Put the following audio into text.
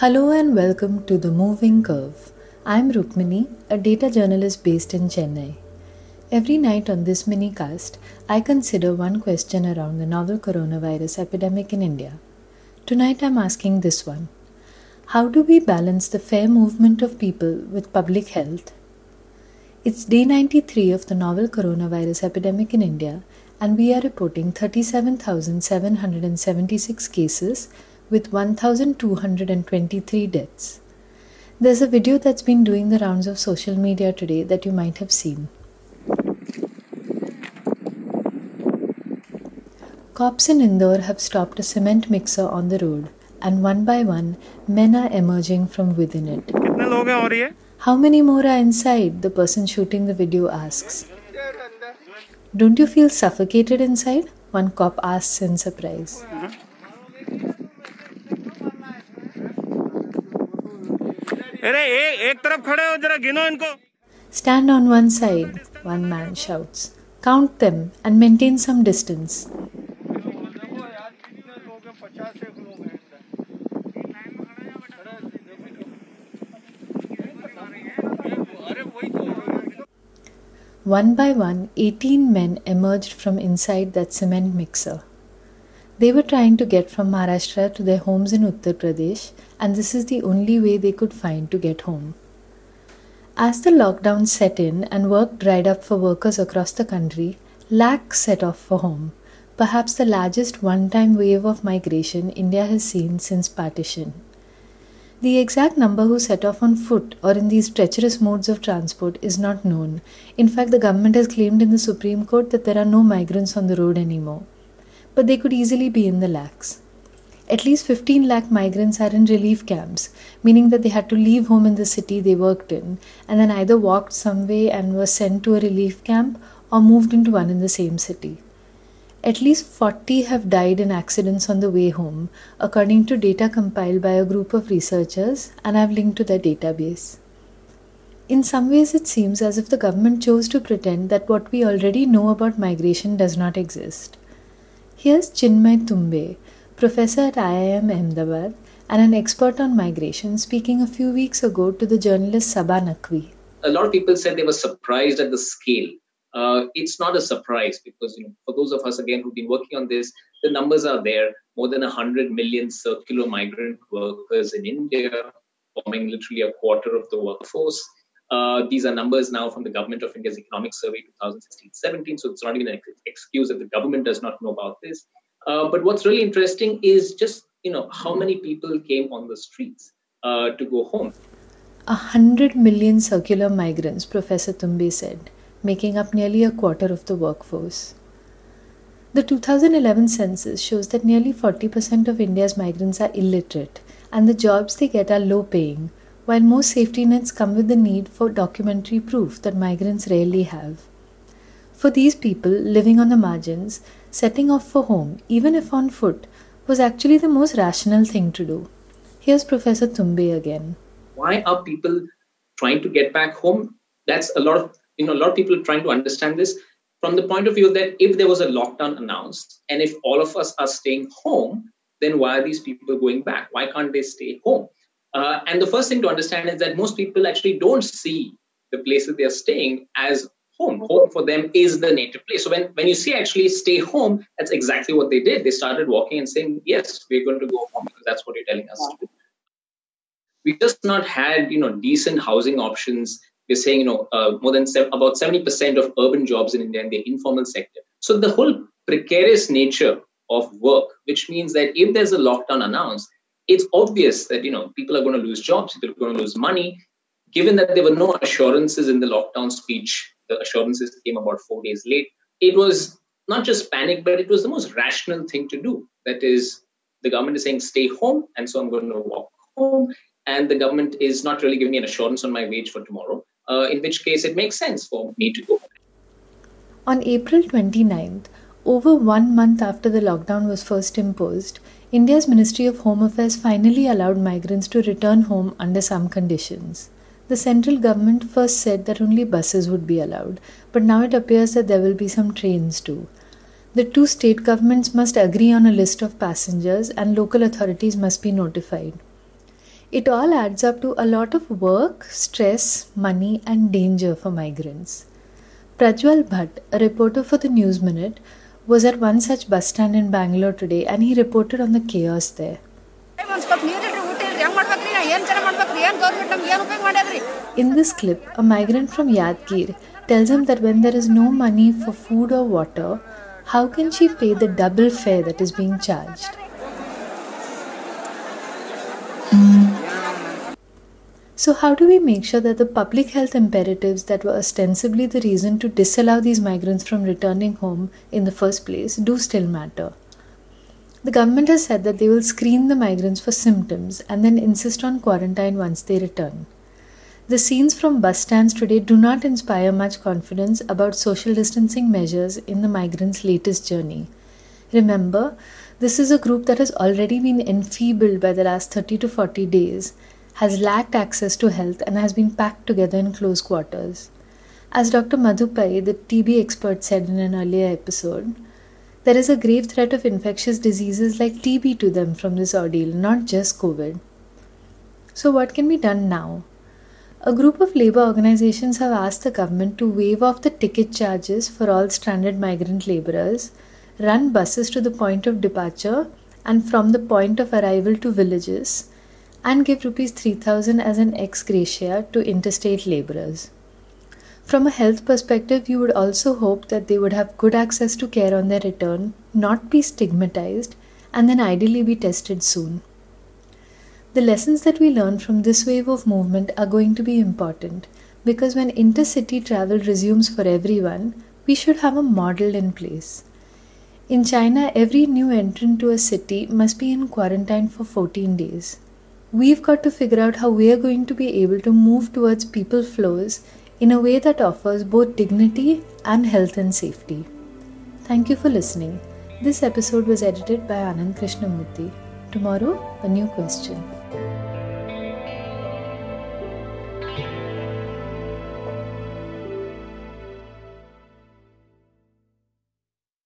Hello and welcome to The Moving Curve. I'm Rukmini, a data journalist based in Chennai. Every night on this mini cast, I consider one question around the novel coronavirus epidemic in India. Tonight I'm asking this one How do we balance the fair movement of people with public health? It's day 93 of the novel coronavirus epidemic in India, and we are reporting 37,776 cases with 1,223 deaths. There's a video that's been doing the rounds of social media today that you might have seen. Cops in Indore have stopped a cement mixer on the road, and one by one, men are emerging from within it. How many more are inside? The person shooting the video asks. Don't you feel suffocated inside? One cop asks in surprise. अरे एक एक तरफ़ खड़े हो जरा गिनो इनको Stand on one side, one man shouts. Count them and maintain some distance. One by one, 18 men emerged from inside that cement mixer. They were trying to get from Maharashtra to their homes in Uttar Pradesh, and this is the only way they could find to get home. As the lockdown set in and work dried up for workers across the country, lakhs set off for home, perhaps the largest one time wave of migration India has seen since partition. The exact number who set off on foot or in these treacherous modes of transport is not known. In fact, the government has claimed in the Supreme Court that there are no migrants on the road anymore. But they could easily be in the lakhs. At least 15 lakh migrants are in relief camps, meaning that they had to leave home in the city they worked in and then either walked some way and were sent to a relief camp or moved into one in the same city. At least 40 have died in accidents on the way home, according to data compiled by a group of researchers, and I've linked to their database. In some ways, it seems as if the government chose to pretend that what we already know about migration does not exist. Here's Chinmay Tumbe, professor at IIM Ahmedabad and an expert on migration, speaking a few weeks ago to the journalist Saba Naqvi. a lot of people said they were surprised at the scale. Uh, it's not a surprise because you know, for those of us again who've been working on this, the numbers are there. More than 100 million circular migrant workers in India, forming literally a quarter of the workforce. Uh, these are numbers now from the Government of India's Economic Survey 2016-17, so it's not even an excuse that the government does not know about this. Uh, but what's really interesting is just you know how many people came on the streets uh, to go home. A hundred million circular migrants, Professor Tumbe said, making up nearly a quarter of the workforce. The 2011 census shows that nearly 40% of India's migrants are illiterate, and the jobs they get are low paying, while most safety nets come with the need for documentary proof that migrants rarely have. For these people living on the margins, setting off for home, even if on foot, was actually the most rational thing to do. Here's Professor Tumbe again. why are people trying to get back home that's a lot of you know a lot of people trying to understand this from the point of view that if there was a lockdown announced and if all of us are staying home then why are these people going back why can't they stay home uh, and the first thing to understand is that most people actually don't see the places they are staying as home. Home for them is the native place. So when, when you see actually stay home that's exactly what they did. They started walking and saying yes we're going to go home because that's what you're telling us to do. We just not had you know decent housing options. We're saying you know uh, more than sev- about 70% of urban jobs in india in the informal sector. So the whole precarious nature of work which means that if there's a lockdown announced it's obvious that you know people are going to lose jobs people are going to lose money given that there were no assurances in the lockdown speech the assurances came about 4 days late it was not just panic but it was the most rational thing to do that is the government is saying stay home and so i'm going to walk home and the government is not really giving me an assurance on my wage for tomorrow, uh, in which case it makes sense for me to go. On April 29th, over one month after the lockdown was first imposed, India's Ministry of Home Affairs finally allowed migrants to return home under some conditions. The central government first said that only buses would be allowed, but now it appears that there will be some trains too. The two state governments must agree on a list of passengers and local authorities must be notified. It all adds up to a lot of work, stress, money, and danger for migrants. Prajwal Bhat, a reporter for the News Minute, was at one such bus stand in Bangalore today and he reported on the chaos there. In this clip, a migrant from Yadgir tells him that when there is no money for food or water, how can she pay the double fare that is being charged? So, how do we make sure that the public health imperatives that were ostensibly the reason to disallow these migrants from returning home in the first place do still matter? The government has said that they will screen the migrants for symptoms and then insist on quarantine once they return. The scenes from bus stands today do not inspire much confidence about social distancing measures in the migrants' latest journey. Remember, this is a group that has already been enfeebled by the last 30 to 40 days has lacked access to health and has been packed together in close quarters. As Dr. Madhu Pai, the TB expert, said in an earlier episode, there is a grave threat of infectious diseases like TB to them from this ordeal, not just COVID. So, what can be done now? A group of labor organizations have asked the government to waive off the ticket charges for all stranded migrant laborers, run buses to the point of departure and from the point of arrival to villages, and give rupees 3000 as an ex gratia to interstate laborers. From a health perspective, you would also hope that they would have good access to care on their return, not be stigmatized, and then ideally be tested soon. The lessons that we learn from this wave of movement are going to be important because when intercity travel resumes for everyone, we should have a model in place. In China, every new entrant to a city must be in quarantine for 14 days we've got to figure out how we are going to be able to move towards people flows in a way that offers both dignity and health and safety. Thank you for listening. This episode was edited by Anand Krishnamurthy. Tomorrow, a new question.